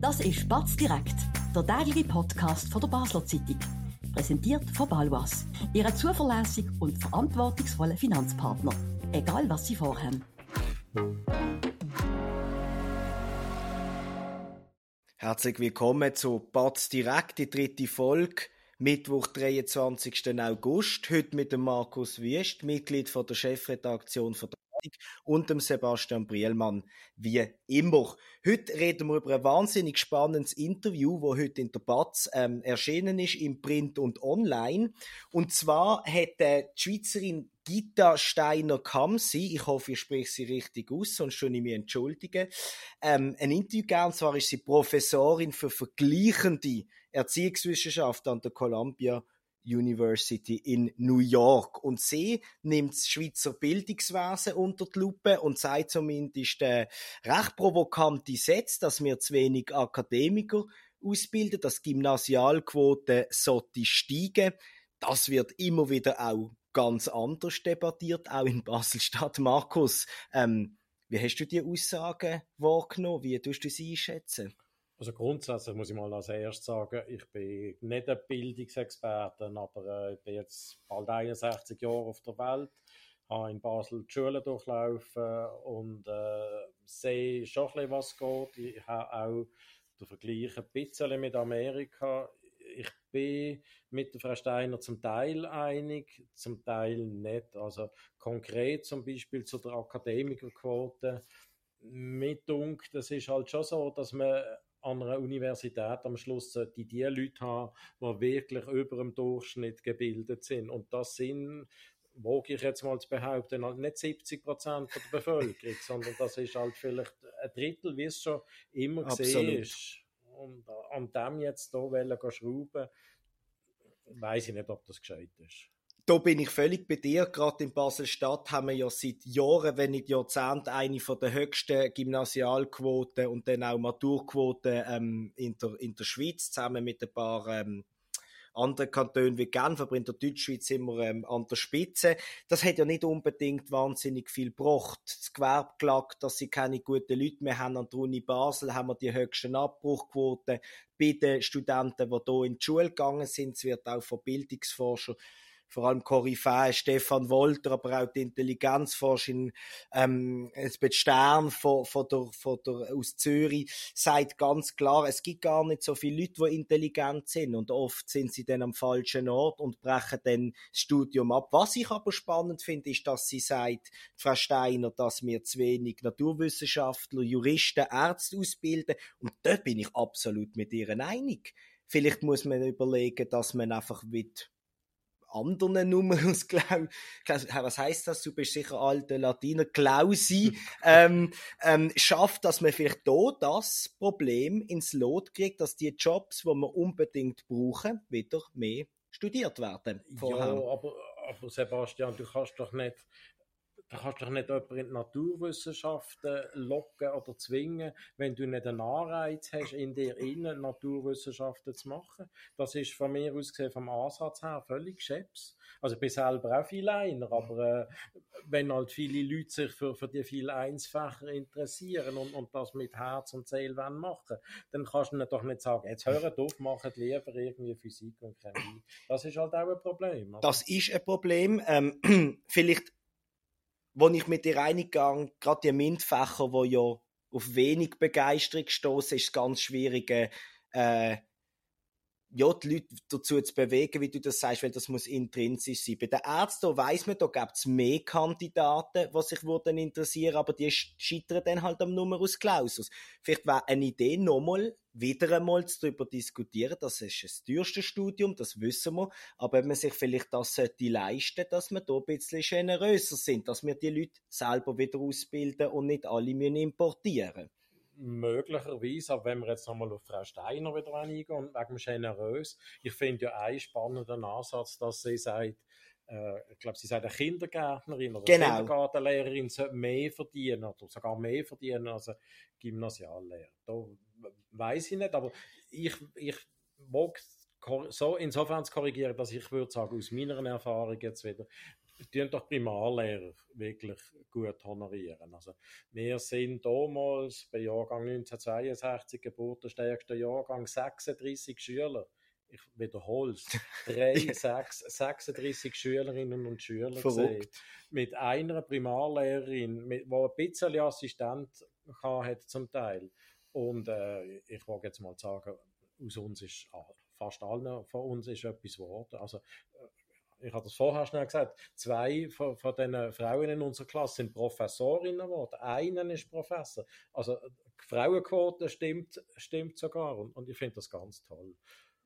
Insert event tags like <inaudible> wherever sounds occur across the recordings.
Das ist Batz direkt, der tägliche Podcast von der Basler Zeitung. Präsentiert von Balwas, Ihrem zuverlässigen und verantwortungsvollen Finanzpartner. Egal was Sie vorhaben. Herzlich willkommen zu Batz direkt, die dritte Folge. Mittwoch, 23. August. Heute mit dem Markus Wüst, Mitglied von der Chefredaktion von der und dem Sebastian Brielmann, wie immer. Heute reden wir über ein wahnsinnig spannendes Interview, wo heute in der Batz ähm, erschienen ist, im Print und online. Und zwar hat äh, die Schweizerin Gita Steiner-Kamsi, ich hoffe, ich spreche sie richtig aus, sonst schon ich mich entschuldigen, ähm, ein Interview gegeben, und zwar ist sie Professorin für vergleichende Erziehungswissenschaft an der Columbia University in New York. Und sie nimmt das Schweizer Bildungswesen unter die Lupe und sagt zumindest äh, recht provokante Sätze, dass wir zu wenig Akademiker ausbilden, dass die Gymnasialquote sollte steigen. Das wird immer wieder auch ganz anders debattiert, auch in Basel-Stadt. Markus, ähm, wie hast du die Aussagen wahrgenommen? Wie tust du sie einschätzen? Also grundsätzlich muss ich mal als erstes sagen, ich bin nicht ein Bildungsexperte, aber äh, ich bin jetzt bald 61 Jahre auf der Welt, habe in Basel die Schule durchlaufen und äh, sehe schon ein bisschen, was geht. Ich habe auch den Vergleich ein bisschen mit Amerika. Ich bin mit der Frau Steiner zum Teil einig, zum Teil nicht. Also konkret zum Beispiel zu der Akademikerquote. Mit Dunk, das ist halt schon so, dass man an einer Universität am Schluss die die Leute haben, die wirklich über dem Durchschnitt gebildet sind. Und das sind, wage ich jetzt mal zu behaupten, halt nicht 70 Prozent der Bevölkerung, <laughs> sondern das ist halt vielleicht ein Drittel, wie es schon immer gesehen ist. Und an dem jetzt hier schrauben, weiß ich nicht, ob das gescheit ist da bin ich völlig bei dir. Gerade in Basel-Stadt haben wir ja seit Jahren, wenn nicht Jahrzehnten, eine von der höchsten Gymnasialquoten und dann auch Maturquoten ähm, in, der, in der Schweiz, zusammen mit ein paar ähm, anderen Kantonen wie Genf, aber in der Deutschschweiz sind wir ähm, an der Spitze. Das hat ja nicht unbedingt wahnsinnig viel gebracht. Das Gewerbe klagt, dass sie keine guten Leute mehr haben. An der Uni Basel haben wir die höchsten Abbruchquoten bei den Studenten, die hier in die Schule gegangen sind. Es wird auch von Bildungsforschern vor allem Koryphäe Stefan Wolter, aber auch die Intelligenzforscherin ähm, Elsbeth Stern von, von der, von der, aus Zürich sagt ganz klar, es gibt gar nicht so viele Leute, die intelligent sind und oft sind sie dann am falschen Ort und brechen dann das Studium ab. Was ich aber spannend finde, ist, dass sie sagt, Frau Steiner, dass wir zu wenig Naturwissenschaftler, Juristen, Ärzte ausbilden und dort bin ich absolut mit ihr einig. Vielleicht muss man überlegen, dass man einfach mit anderen Numerus <laughs> Klaus, was heißt das? Du bist sicher alter Latiner, Klausi, ähm, ähm, schafft, dass man vielleicht da das Problem ins Lot kriegt, dass die Jobs, die wir unbedingt brauchen, wieder mehr studiert werden. Vorher. Ja, aber, aber Sebastian, du kannst doch nicht da kannst du doch nicht jemanden in die Naturwissenschaften locken oder zwingen, wenn du nicht einen Anreiz hast, in dir innen Naturwissenschaften zu machen. Das ist von mir aus gesehen, vom Ansatz her völlig scheps. Also ich bin selber auch viel einer, aber äh, wenn halt viele Leute sich für, für die vielen Einsfächer interessieren und, und das mit Herz und Seele wollen machen, dann kannst du ihnen doch nicht sagen, jetzt hören auf, machen lieber irgendwie Physik und Chemie. Das ist halt auch ein Problem. Oder? Das ist ein Problem. Ähm, <clears throat> vielleicht wo ich mit dir eingegangen, gerade die MINT-Fächer, wo ja auf wenig Begeisterung stoßen, ist es ganz schwierig, äh, ja, die Leute dazu zu bewegen, wie du das sagst, weil das muss intrinsisch sein. Bei den Ärzten weiss man, da gibt es mehr Kandidaten, die sich würden interessieren, aber die scheitern dann halt am Numerus Clausus. Vielleicht wäre eine Idee, nochmal, wieder einmal darüber diskutieren, das ist das teuerste Studium, das wissen wir, aber wenn man sich vielleicht das sollte leisten, dass wir da ein bisschen generöser sind, dass wir die Leute selber wieder ausbilden und nicht alle müssen importieren möglicherweise, aber wenn wir jetzt nochmal auf Frau Steiner wieder eingehen, wegen generös, ich finde ja einen spannenden Ansatz, dass sie sagt, äh, ich glaube, sie sagt, eine Kindergärtnerin oder genau. Kindergartenlehrerin sollte mehr verdienen oder sogar mehr verdienen als ein Gymnasiallehrer. Da weiß ich nicht, aber ich, ich mag so insofern zu korrigieren, dass ich würde sagen, aus meiner Erfahrung jetzt wieder, die doch Primarlehrer wirklich gut honorieren. Also, wir sind damals bei Jahrgang 1962 geburtenstärkster Jahrgang 36 Schüler. Ich wiederhole es. 36 <laughs> Schülerinnen und Schüler gesehen, mit einer Primarlehrerin, mit, die ein bisschen Assistent hat zum Teil. Und äh, ich wollte jetzt mal sagen, aus uns ist fast allen von uns ist etwas geworden. Also ich habe das vorher schnell gesagt, zwei von, von den Frauen in unserer Klasse sind Professorinnen geworden. Einer ist Professor. Also die Frauenquote stimmt, stimmt sogar und, und ich finde das ganz toll.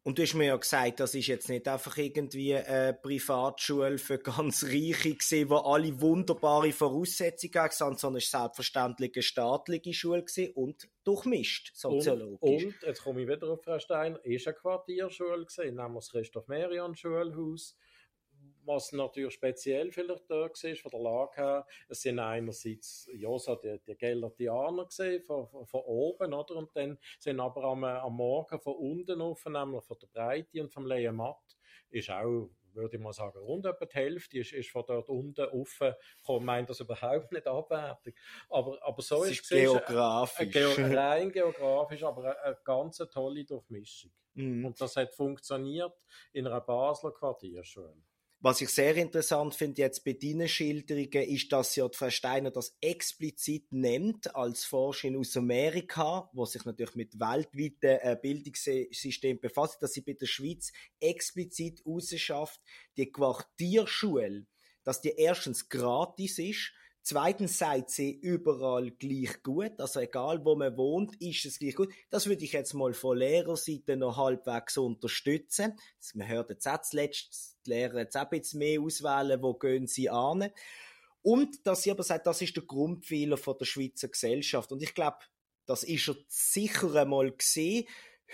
Und du hast mir ja gesagt, das ist jetzt nicht einfach irgendwie eine Privatschule für ganz Reiche gewesen, wo alle wunderbare Voraussetzungen hatten, sondern es war selbstverständlich eine staatliche Schule gewesen und durchmischt, soziologisch. Und, und jetzt komme ich wieder auf Frau Steiner, ist eine Quartierschule gewesen, nämlich das Christoph Merian Schulhaus was natürlich speziell vielleicht da war, von der Lage her, es sind einerseits ja, so die, die Gellertianer gesehen, von, von, von, oben, oder? Und dann sind aber am, am Morgen von unten auf, nämlich von der Breite und vom Lehenmatt, ist auch würde ich mal sagen, rund etwa die Hälfte ist, ist von dort unten offen Ich meine das überhaupt nicht abwertig. Aber, aber so ist es geografisch. Geo rein geografisch, aber eine, eine ganz tolle Durchmischung. Mm. Und das hat funktioniert in einer Basler Quartierschule. Was ich sehr interessant finde jetzt bei deinen Schilderungen, ist, dass ja Frau Steiner das explizit nennt als Forscherin aus Amerika, wo sich natürlich mit weltweiten äh, Bildungssystemen befasst, dass sie bei der Schweiz explizit rausschafft, die Quartierschule, dass die erstens gratis ist Zweitens sagt sie überall gleich gut, also egal wo man wohnt, ist es gleich gut. Das würde ich jetzt mal von Lehrerseite noch halbwegs unterstützen. Man hört jetzt auch zuletzt, die Lehrer jetzt auch ein mehr auswählen, wo gehen sie an. Und dass sie aber sagt, das ist der Grundpfeiler von der Schweizer Gesellschaft. Und ich glaube, das ist er sicher einmal gesehen.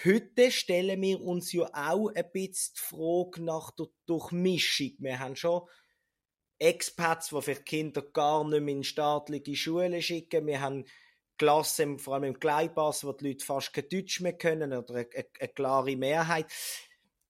Heute stellen wir uns ja auch ein bisschen die Frage nach der Durchmischung. Wir haben schon Expats, die vielleicht Kinder gar nicht mehr in staatliche Schulen schicken. Wir haben Klassen, vor allem im Gleipass, wo die Leute fast kein Deutsch mehr können oder eine, eine, eine klare Mehrheit.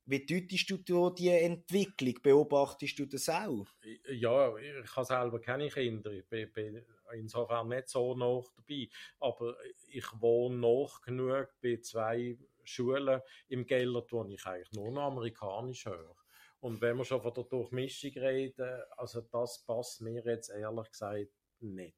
Wie deutest du diese Entwicklung? Beobachtest du das auch? Ja, ich habe selber keine Kinder. Ich bin, insofern nicht so nah dabei. Aber ich wohne noch genug bei zwei Schulen im Gellert, wo ich eigentlich nur noch amerikanisch höre. Und wenn wir schon von der Durchmischung reden, also das passt mir jetzt ehrlich gesagt nicht.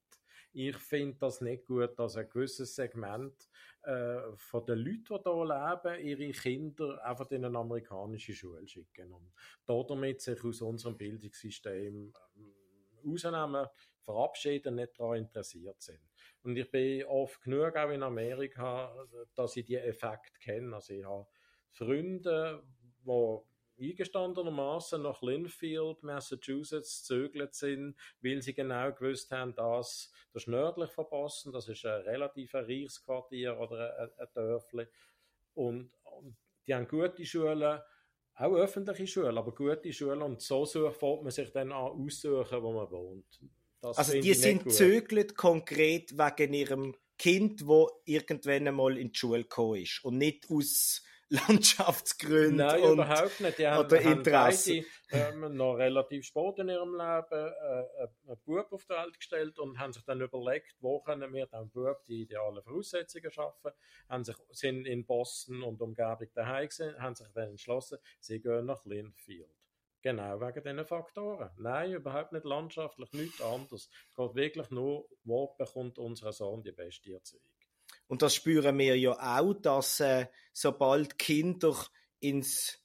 Ich finde das nicht gut, dass ein gewisses Segment äh, von den Leuten, die hier leben, ihre Kinder einfach in eine amerikanische Schule schicken und damit sich aus unserem Bildungssystem äh, rausnehmen, verabschieden, nicht daran interessiert sind. Und ich bin oft genug auch in Amerika, dass ich die Effekte kenne. Also ich habe Freunde, die eingestandenermaßen nach Linfield, Massachusetts zögert sind, weil sie genau gewusst haben, dass das nördlich von Boston, das ist ein relativ reiches Quartier oder ein, ein Dörfli. Und, und die haben gute Schulen, auch öffentliche Schulen, aber gute Schulen. Und so fängt man sich dann an aussuchen, wo man wohnt. Das also die sind zögert konkret wegen ihrem Kind, wo irgendwann einmal in die Schule gekommen ist und nicht aus Landschaftsgründe Nein, und, überhaupt nicht. Die haben, oder Interesse. Beide, ähm, noch relativ spät in ihrem Leben äh, einen Bub auf die Welt gestellt und haben sich dann überlegt, wo können wir dem Bub die idealen Voraussetzungen schaffen. Haben sich, sind in Boston und Umgebung daheim gewesen, haben sich dann entschlossen, sie gehen nach Linfield. Genau wegen diesen Faktoren. Nein, überhaupt nicht landschaftlich, nichts anderes. Es geht wirklich nur, wo bekommt unser Sohn die beste Erziehung. Und das spüren wir ja auch, dass äh, sobald Kinder ins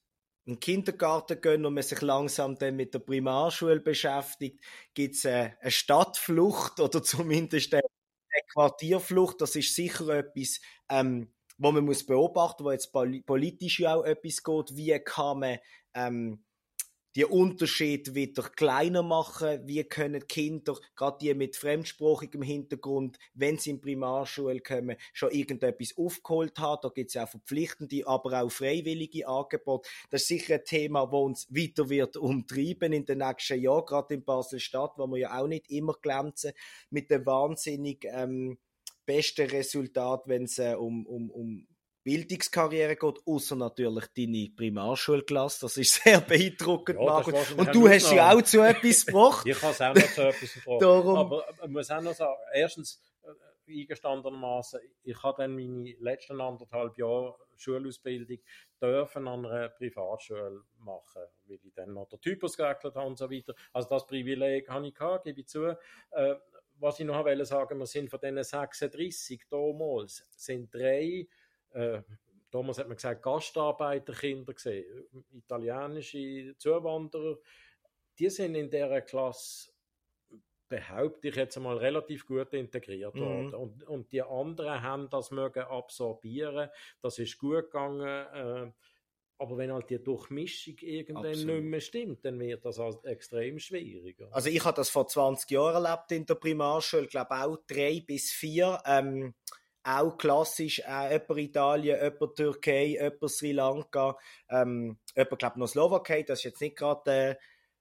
in den Kindergarten gehen und man sich langsam dann mit der Primarschule beschäftigt, gibt es äh, eine Stadtflucht <laughs> oder zumindest eine, Quartierflucht. Das ist sicher etwas, ähm, wo man muss beobachten, wo jetzt politisch ja auch etwas geht. Wie kann man ähm, die Unterschied wieder kleiner machen. Wie können Kinder, gerade die mit fremdsprachigem Hintergrund, wenn sie in Primarschule kommen, schon irgendetwas aufgeholt haben. Da gibt es ja auch verpflichtende, aber auch freiwillige Angebote. Das ist sicher ein Thema, das uns weiter wird umtreiben in den nächsten Jahren, gerade in Basel-Stadt, wo wir ja auch nicht immer glänzen mit dem wahnsinnig ähm, besten Resultat, wenn es äh, um, um, um Bildungskarriere geht, außer natürlich deine Primarschulklasse. Das ist <laughs> sehr beeindruckend, Ja, Markus. Und du hast ja auch zu etwas gebracht. <laughs> Ich kann es auch noch zu etwas <laughs> gebracht. Darum- Aber man muss auch noch sagen, erstens, äh, eingestandenermaßen, ich habe dann meine letzten anderthalb Jahre Schulausbildung dürfen an einer Privatschule machen, weil ich dann noch den Typus geregelt habe und so weiter. Also das Privileg habe ich gehabt, gebe ich zu. Äh, was ich noch wollte sagen, wir sind von diesen 36 damals, sind drei, äh, damals hat man gesagt, Gastarbeiterkinder gesehen, italienische Zuwanderer, die sind in dieser Klasse behaupte ich jetzt einmal, relativ gut integriert Mhm. worden. Und, und die anderen haben das mögen absorbieren. Das ist gut gegangen. Äh, aber wenn halt die Durchmischung irgendwann Absolut. nicht mehr stimmt, dann wird das halt extrem schwierig. Also ich habe das vor 20 Jahren erlebt in der Primarschule, ich glaube auch drei bis vier. Ähm, auch klassisch, äh, jemand Italien, jemand Türkei, jemand Sri Lanka, ähm, jemand, glaube noch Slowakei, das ist jetzt nicht gerade äh,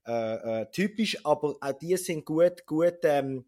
äh, äh, typisch, aber auch die sind gut, gut ähm,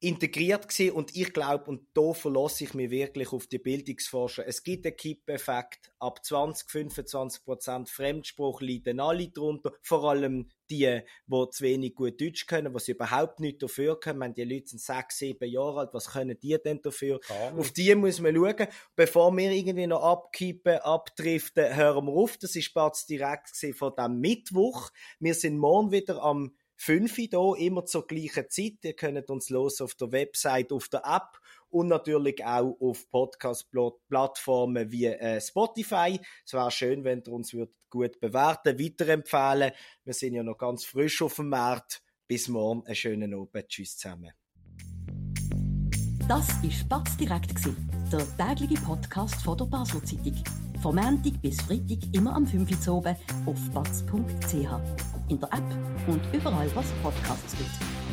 integriert gewesen und ich glaube, und da verlasse ich mich wirklich auf die Bildungsforscher, es gibt einen Kipp-Effekt, ab 20, 25 Prozent Fremdspruch leiden alle drunter, vor allem die, die zu wenig gut Deutsch können, was überhaupt nicht dafür können, wenn die Leute sind sechs, sieben Jahre alt, was können die denn dafür? Gar. Auf die muss man schauen. Bevor wir irgendwie noch abkippen, abdriften, hören wir auf. Das ist bereits direkt von dem Mittwoch. Wir sind morgen wieder am 5 Uhr da, immer zur gleichen Zeit. Ihr könnt uns los auf der Website, auf der App und natürlich auch auf Podcast-Plattformen wie äh, Spotify. Es wäre schön, wenn ihr uns würdet gut bewerten, weiterempfehlen. Wir sind ja noch ganz frisch auf dem Markt. Bis morgen, einen schönen Abend. Tschüss zusammen. Das war Spatz direkt, der tägliche Podcast von der Basler Zeitung. Vom Montag bis Freitag immer am 5 Uhr oben auf batz.ch. In der App und überall, was Podcasts gibt.